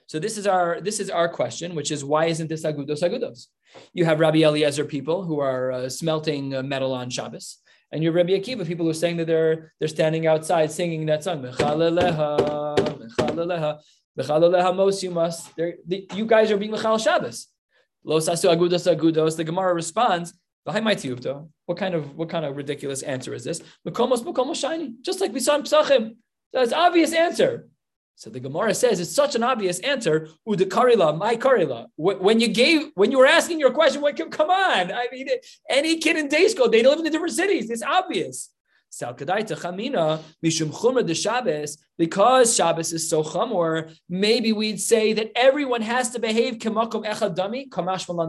So this is our this is our question, which is why isn't this agudos agudos? You have Rabbi Eliezer people who are uh, smelting uh, metal on Shabbos, and you have Rabbi Akiva people who are saying that they're they're standing outside singing that song you must. You guys are being Mechal Shabbos. Lo sasu agudos agudos. The Gemara responds, what kind of what kind of ridiculous answer is this? Makomos makomos shiny, just like we saw in Psachim. That's obvious answer. So the Gemara says it's such an obvious answer. Udakarila, my karila. When you gave, when you were asking your question, what, come on. I mean, any kid in day school, they live in the different cities. It's obvious. Because Shabbos is so chamor, maybe we'd say that everyone has to behave kemakom echadami.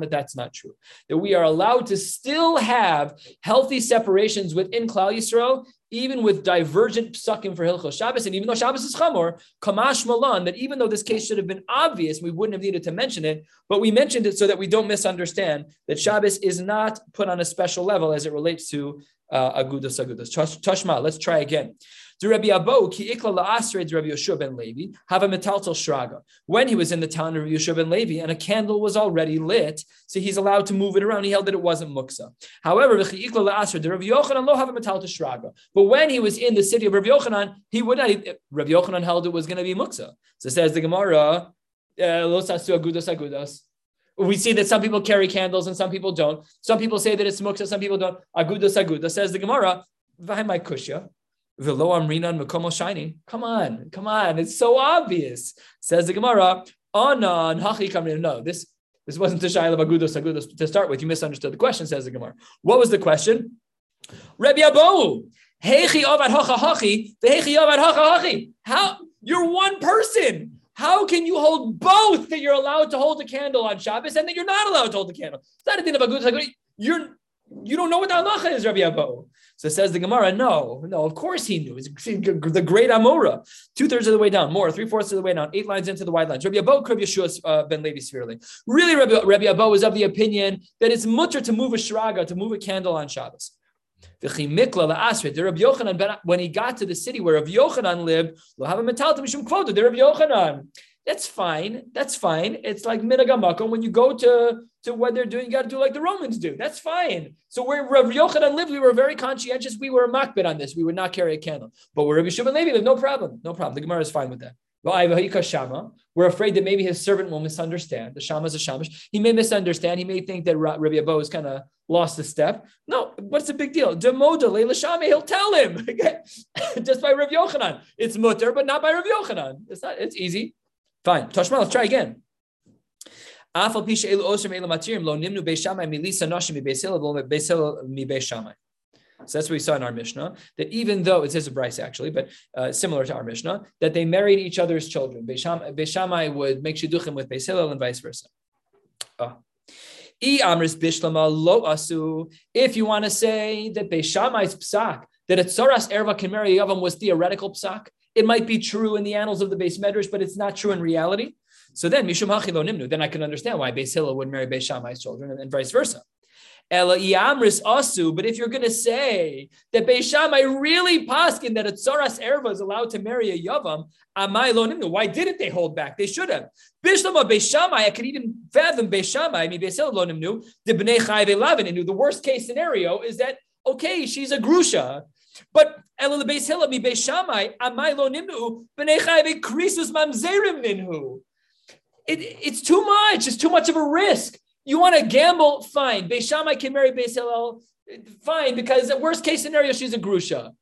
That that's not true. That we are allowed to still have healthy separations within Klal Yisrael, even with divergent psukim for Hilchos Shabbos, and even though Shabbos is chamor, kamash malan, that even though this case should have been obvious, we wouldn't have needed to mention it, but we mentioned it so that we don't misunderstand that Shabbos is not put on a special level as it relates to uh, agudas agudas. Tashma, let's try again. Rabbi Abo, ki ikla la'asre Rabbi Yeshua ben Levi, have a metaltal shraga. When he was in the town of Rabbi Yeshua ben Levi and a candle was already lit, so he's allowed to move it around. He held that it wasn't muksa. However, ikla la'asre Rabbi Yochanan lo have a metaltal shraga. But when he was in the city of Rabbi Yochanan, he would not. Rabbi Yochanan held it was going to be muksa. So says the Gemara, uh, lo sasu agudas agudas we see that some people carry candles and some people don't. Some people say that it's muksa, some people don't. Agudas agudas says the Gemara, my kushya. Velo amrinan mekomo shiny. Come on, come on. It's so obvious. Says the Gemara, anan hachi kamrin. No, this this wasn't the shayla of agudos agudos to start with. You misunderstood the question, says the Gemara. What was the question? Rabbi Abu, hechi avad hacha hachi, hechi avad hacha hachi. How you're one person. How can you hold both that you're allowed to hold a candle on Shabbos and that you're not allowed to hold a candle? It's not a thing of agudos. You're You don't know what the halacha is, Rabbi Abo. So says the Gemara, no, no, of course he knew. He's the great Amora, two thirds of the way down, more, three fourths of the way down, eight lines into the wide lines. Rabbi Abo, Rabbi Yeshua uh, ben Levi Svirli. Really, Rabbi, Rabbi Abo was of the opinion that it's mutter to move a shraga, to move a candle on Shabbos. When he got to the city where Rabbi Yochanan lived, the Rabbi Yochanan. That's fine. That's fine. It's like minagamakom. When you go to, to what they're doing, you got to do like the Romans do. That's fine. So where Rav Yochanan lived, we were very conscientious. We were a makbid on this. We would not carry a candle. But where Rabbi Shimon Levi lived, no problem. No problem. The Gemara is fine with that. We're afraid that maybe his servant will misunderstand. The shama is a shamash. He may misunderstand. He may think that Rabbi Abo has kind of lost a step. No, what's the big deal? Demoda leila shame. He'll tell him just by Rabbi Yochanan. It's mutter, but not by Rabbi Yochanan. It's not. It's easy. Fine. Toshma, let's try again. So that's what we saw in our Mishnah, that even though it says a Brisa actually, but uh, similar to our Mishnah, that they married each other's children. Beis Shammai would make shidduchim with Beis Hillel and vice versa. Oh. If you want to say that Beis Shammai's psak, that a tsaras erva can marry Yavam was theoretical psak, it might be true in the annals of the base medrash, but it's not true in reality. So then, mishum hachilo nimnu, then I can understand why Beis Hillel would marry Beis Shammai's children and, and vice versa. Ela iamris asu, but if you're going to say that Beis Shammai really paskin that a tzaras erva is allowed to marry a yavam, amai lo nimnu, why didn't they hold back? They should have. Bishlama Beis Shammai, I could even fathom Beis Shammai, I mean Beis Hillel lo nimnu, bnei chayv elavin, the worst case scenario is that okay, she's a grusha, but. It's too much. It's too much of a risk. You want to gamble? Fine. Beis Shammai can marry Beis Hillel. Fine, because worst case scenario, she's a grusha.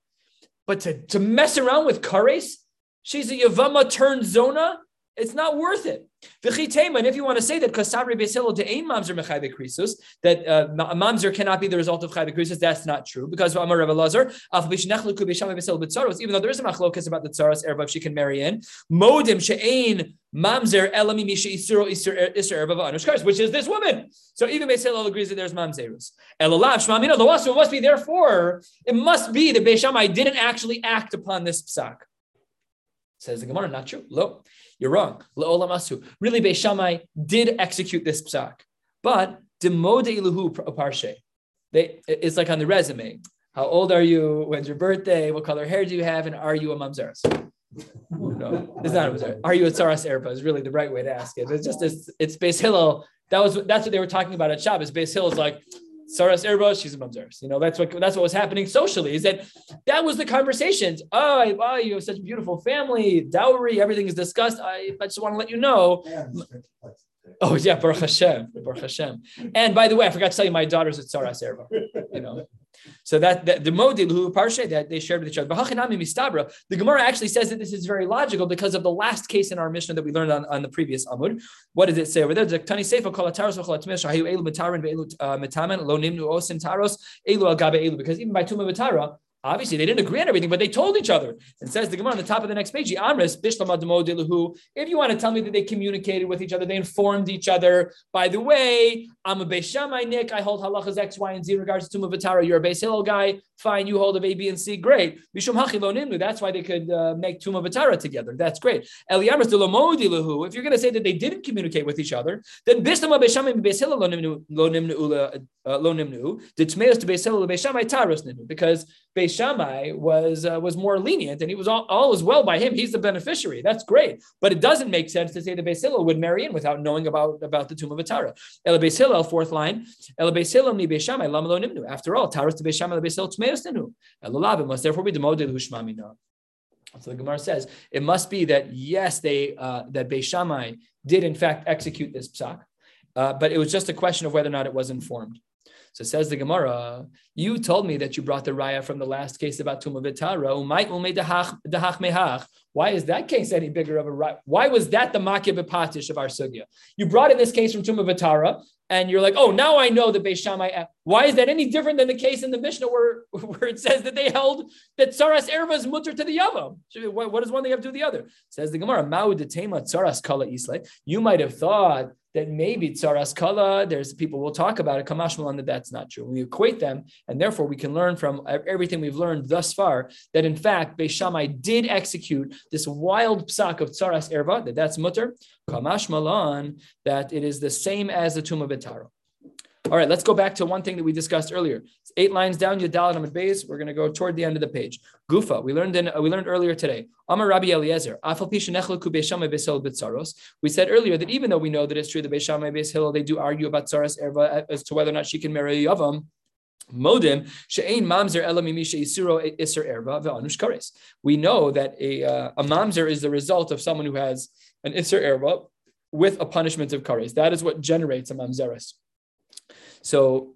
But to, to mess around with kares, she's a yavama turned zona. It's not worth it. And if you want to say that kasabri besilo to ain mamzer mechayve krisus, that uh, mamzer cannot be the result of chayve krisus, that's not true because Amar Rav Lazar, even though there is a machlokas about the tsaras erba she can marry in, modim she'ain mamzer elami misha isuro isur erba anush which is this woman. So even Beisil agrees that there's mamzerus. Elalav shmamina the wasu must be therefore it must be that Beis Shammai didn't actually act upon this psak. Says the Gemara, not true. Look. You're wrong. Really, Beis Shammai did execute this psak, but demode iluhu parshe. They, it's like on the resume. How old are you? When's your birthday? What color hair do you have? And are you a mamzeres? no, it's not a mamzeres. Are you a tsaras erba? Is really the right way to ask it. It's just it's, it's Beis Hillel. That was that's what they were talking about at Shabbos. Beis Hillel is like Saras Erba, she's a mamzeres. You know, that's what that's what was happening socially. Is that that was the conversations. Oh, wow, oh, you have such a beautiful family, dowry, everything is discussed. I, I just want to let you know. Oh yeah, Baruch Hashem, Baruch Hashem. And by the way, I forgot to tell you, my daughter's at Saras Erba. You know, so that, that the modil who parshe that they shared with each other. The Gemara actually says that this is very logical because of the last case in our Mishnah that we learned on, on the previous Amud. What does it say over there? Uh, lo elu gabe elu because even by tuma mitara Obviously, they didn't agree on everything, but they told each other. And says the Gemara on the top of the next page, if you want to tell me that they communicated with each other, they informed each other. By the way, I'm a Beis Shammai Nick. I hold halachas X, Y, and Z regards to Tumavatara. You're a Beis Hillel guy. Fine, you hold of A, B, and C. Great. That's why they could uh, make Tumavatara together. That's great. If you're going to say that they didn't communicate with each other, then Shammai Beis Hillel nimnu because Beis Shammai was uh, was more lenient, and he was all, all well by him. He's the beneficiary. That's great, but it doesn't make sense to say Beis Hillel would marry in without knowing about, about the tomb of Atara. Fourth line. After all, taros to Beis Shammai Tmeos must therefore be demoded hushmamina. So the Gemara says it must be that yes, they uh, that Beis Shammai did in fact execute this psak, uh, but it was just a question of whether or not it was informed. So says the Gemara, you told me that you brought the raya from the last case about Tumah Vitara. Why is that case any bigger of a raya? Why was that the makib patish of our sugya? You brought in this case from Tumah Vatara, and you're like, oh, now I know the Beis Shammai. Why is that any different than the case in the Mishnah where, where it says that they held that Tsaras Erva is mutter to the Yavam? What, does one thing have to do with the other? Says the Gemara, Ma'u Tsaras Kala Islay. You might have thought that maybe tsaras kala, there's people will talk about it, kamashmalan, that that's not true. We equate them, and therefore we can learn from everything we've learned thus far that in fact Beis Shammai did execute this wild psak of tsaras erva, that that's mutter, kamashmalan, that it is the same as the tumah betaro. All right, let's go back to one thing that we discussed earlier. It's eight lines down, Yadalat Amid base. We're going to go toward the end of the page. Gufa, we learned in we learned earlier today. Amar Rabbi Eliezer. We said earlier that even though we know that it's true that Beis Shammai Beis Hillel they do argue about Tsaras Erva as to whether or not she can marry Yavam. Modim she'ain mamzer elamimisha isuro iser erva ve'anush kares. We know that a uh, a mamzer is the result of someone who has an iser erva with a punishment of kares. That is what generates a mamzeres. So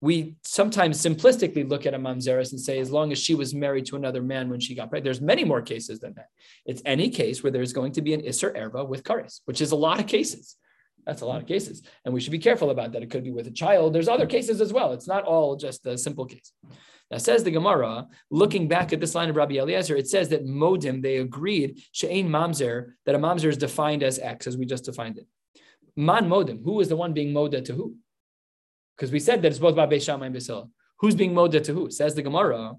we sometimes simplistically look at a mamzeres and say, as long as she was married to another man when she got pregnant, there's many more cases than that. It's any case where there's going to be an isser erva with kares, which is a lot of cases. That's a lot of cases. And we should be careful about that. It could be with a child. There's other cases as well. It's not all just a simple case. Now says the Gemara, looking back at this line of Rabbi Eliezer, it says that modim, they agreed, she'ain mamzer, that a mamzer is defined as X, as we just defined it. Man modim, who is the one being moda to who? Because we said that it's both about Beis Shammai and Beis Hillel. Who's being moda to who? Says the Gemara.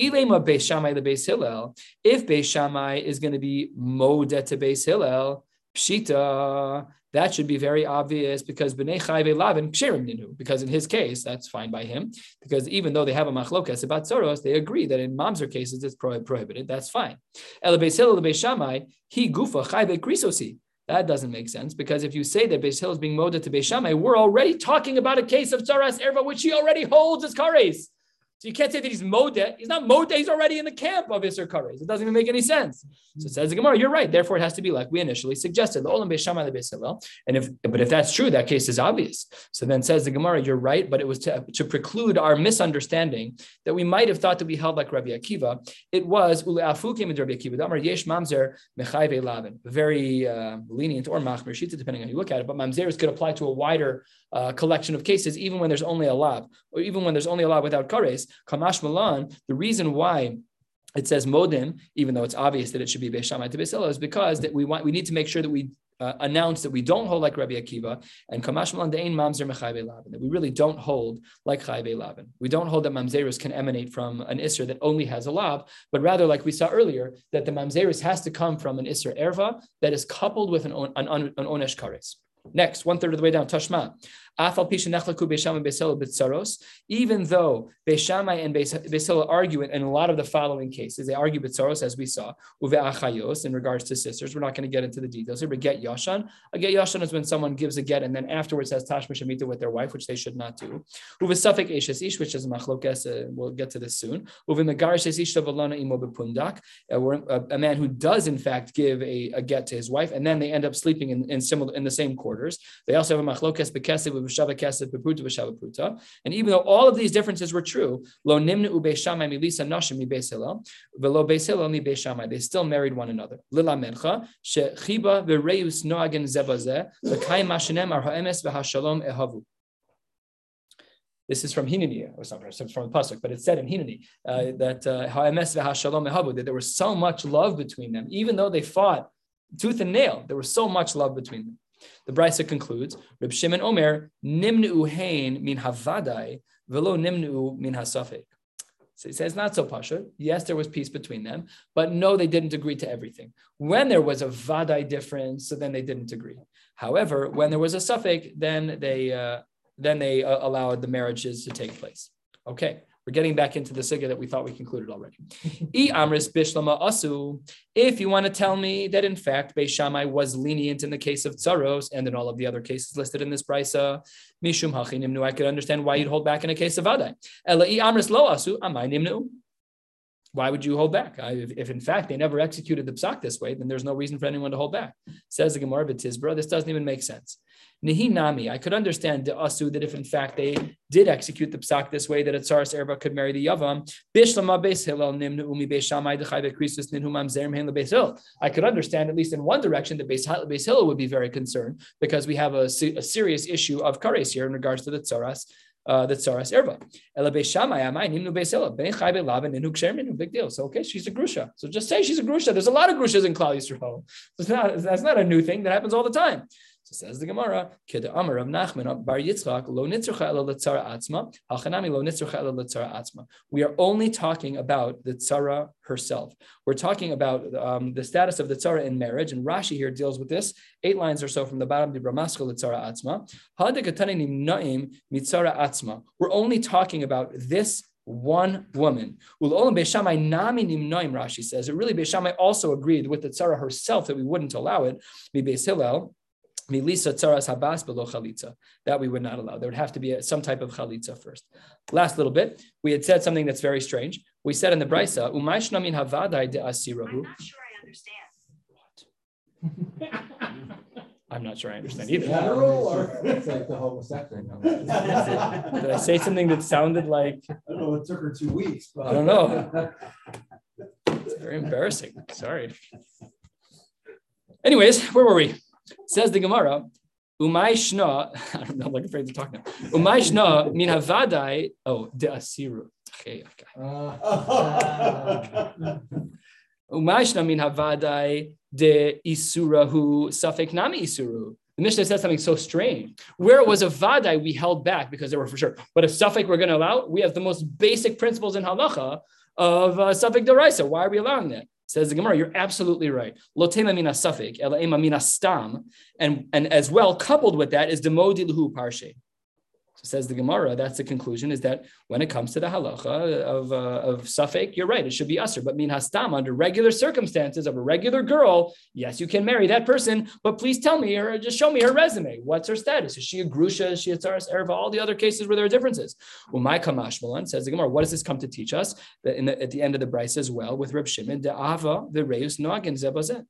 Ilema Beis Shammai the Beis Hillel. If Beis Shammai is going to be moda to Beis Hillel, pshita, that should be very obvious because b'nei chayve lavin ksherim ninu. Because in his case, that's fine by him. Because even though they have a machlokas about soros, they agree that in mamzer cases it's prohibited. That's fine. El beis hillel beis shammai he gufa chayve krisosi. That doesn't make sense because if you say that Beis Hill is being moda to Beis Shammai, we're already talking about a case of Tzaras Erva, which he already holds as Kares. So you can't say that he's moda. He's not moda. He's already in the camp of Isser Kares. It doesn't even make any sense. So it says the Gemara, you're right. Therefore, it has to be like we initially suggested. The Olam Beis Shammai the And if but if that's true, that case is obvious. So then says the Gemara, you're right. But it was to, to preclude our misunderstanding that we might have thought that we held like Rabbi Akiva. It was Uleafu came into Rabbi Akiva. Damar Yesh Mamzer Mechayve Lavin. Very uh, lenient or Machmer Shita, depending on how you look at it. But Mamzeres could apply to a wider uh, collection of cases, even when there's only a lab, or even when there's only a lab without kares. Kamash Malan, the reason why it says modim, even though it's obvious that it should be Beis Shammai to is because that we want we need to make sure that we uh, announce that we don't hold like Rabbi Akiva and Kamash Malan Dein Mamzer Mechayve Lavin, that we really don't hold like Chayve Lavin. We don't hold that Mamzerus can emanate from an Isser that only has a lab, but rather, like we saw earlier, that the Mamzerus has to come from an Isser Erva that is coupled with an, an, an, an Onesh Kares. Next, one third of the way down, Tashma. Even though Beis Shammai and Beis argue in a lot of the following cases, they argue Bitzaros, as we saw, in regards to sisters. We're not going to get into the details here, but get Yashan. A get Yashan is when someone gives a get and then afterwards has Tashma Shemita with their wife, which they should not do. Uve Safik Eshes Ish, which is Machlokes, uh, we'll get to this soon. Uve Megarish Ish Tavalana Imo Bepundak, a man who does in fact give a, a get to his wife, and then they end up sleeping in, in similar in the same quarters. They also have a Machlokes Bekesiv and even though all of these differences were true, lo. They still married one another. This is from Hineni, or something, from the pasuk, but it said in Hineni uh, that uh, that there was so much love between them, even though they fought tooth and nail. There was so much love between them. The Brisa concludes, Reb Shimon Omer, nimnu hein min havadai, velo nimnu min hasafek. So he says, not so pasha. Yes, there was peace between them, but no, they didn't agree to everything. When there was a vadai difference, so then they didn't agree. However, when there was a suffix, then they uh, then they uh, allowed the marriages to take place. Okay, we're getting back into the sugya that we thought we concluded already. E Amris Bishlama Asu. If you want to tell me that in fact Beis Shammai was lenient in the case of tsaros and in all of the other cases listed in this brisa, mishum hachinimnu, I could understand why you'd hold back in a case of adai. Ela amris lo asu amai nimnu. Why would you hold back? I, if, if, in fact they never executed the psak this way, then there's no reason for anyone to hold back. Says the Gemara B'Tizbra, this doesn't even make sense. Nihinami, I could understand the asu that if in fact they did execute the psak this way, that a tsaras erba could marry the yavam. I could understand at least in one direction that Beis Hillel would be very concerned because we have a, a serious issue of kares here in regards to the tsaras uh, the tsaras erba. Big deal. So okay, she's a grusha. So just say she's a grusha. There's a lot of grushas in Klal Yisrael. It's not, that's not a new thing that happens all the time. So says the Gemara, Kid Amar of Nachman Bar Yitzchak lo nitzrucha ela letzara atzma, halchanami lo nitzrucha ela letzara atzma. We are only talking about the tzara herself. We're talking about um, the status of the tzara in marriage, and Rashi here deals with this eight lines or so from the bottom. The Bramaskal letzara atzma. Hadekatani nimnaim mitzara atzma. We're only talking about this one woman. Rashi says it really Beis Shammai also agreed with the tzara herself that we wouldn't allow it. Beis Hillel Milisa tzaras habas below chalitza. That we would not allow. There would have to be a, some type of chalitza first. Last little bit, we had said something that's very strange. We said in the brisa, "Umay shnamin havadai de asirahu." I'm not sure I understand. What? I'm not sure I understand either. General or it's like the homosexual. Did I say something that sounded like I don't know. It took her two weeks. But... I don't know. It's very embarrassing. Sorry. Anyways, where were we? Says the Gemara, Umay Shna, I don't know, I'm like afraid to talk now. Umay Shna min havadai, oh, de asiru. Umay Shna min havadai de isurahu safek nami isuru. The Mishnah says something so strange. Where it was a vadai, we held back because there were for sure. But a suffix we're going to allow, we have the most basic principles in halacha of uh, suffix deraisa. Why are we allowing that? Says the Gemara, you're absolutely right. Lotema mina safik, elaema mina stam, and and as well coupled with that is demodi luhu parshe says the Gemara, that's the conclusion, is that when it comes to the halacha of, uh, of Safek, you're right, it should be usher. But min hastam, under regular circumstances of a regular girl, yes, you can marry that person, but please tell me or just show me her resume. What's her status? Is she a grusha? Is she a tzaras erva? All the other cases where there are differences. Well, my kamashmalan says the Gemara, what does this come to teach us? The, at the end of the Brisa as well, with Reb Shimon, the ava, the reus nagin zebazet.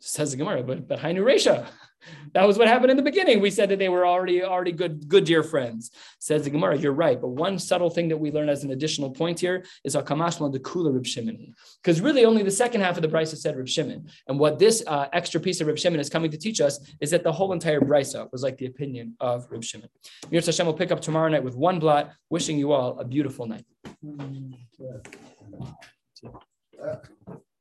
Says the Gemara, but but Hainu Resha. That was what happened in the beginning. We said that they were already already good good dear friends. Says the Gemara, you're right. But one subtle thing that we learn as an additional point here is Hakamashma the Kula Rib Shimon. Because really only the second half of the Brisa said Rib Shimon. And what this uh, extra piece of Rib Shimon is coming to teach us is that the whole entire Brisa was like the opinion of Rib Shimon. Mir Hashem will pick up tomorrow night with one blot, wishing you all a beautiful night. Mm-hmm.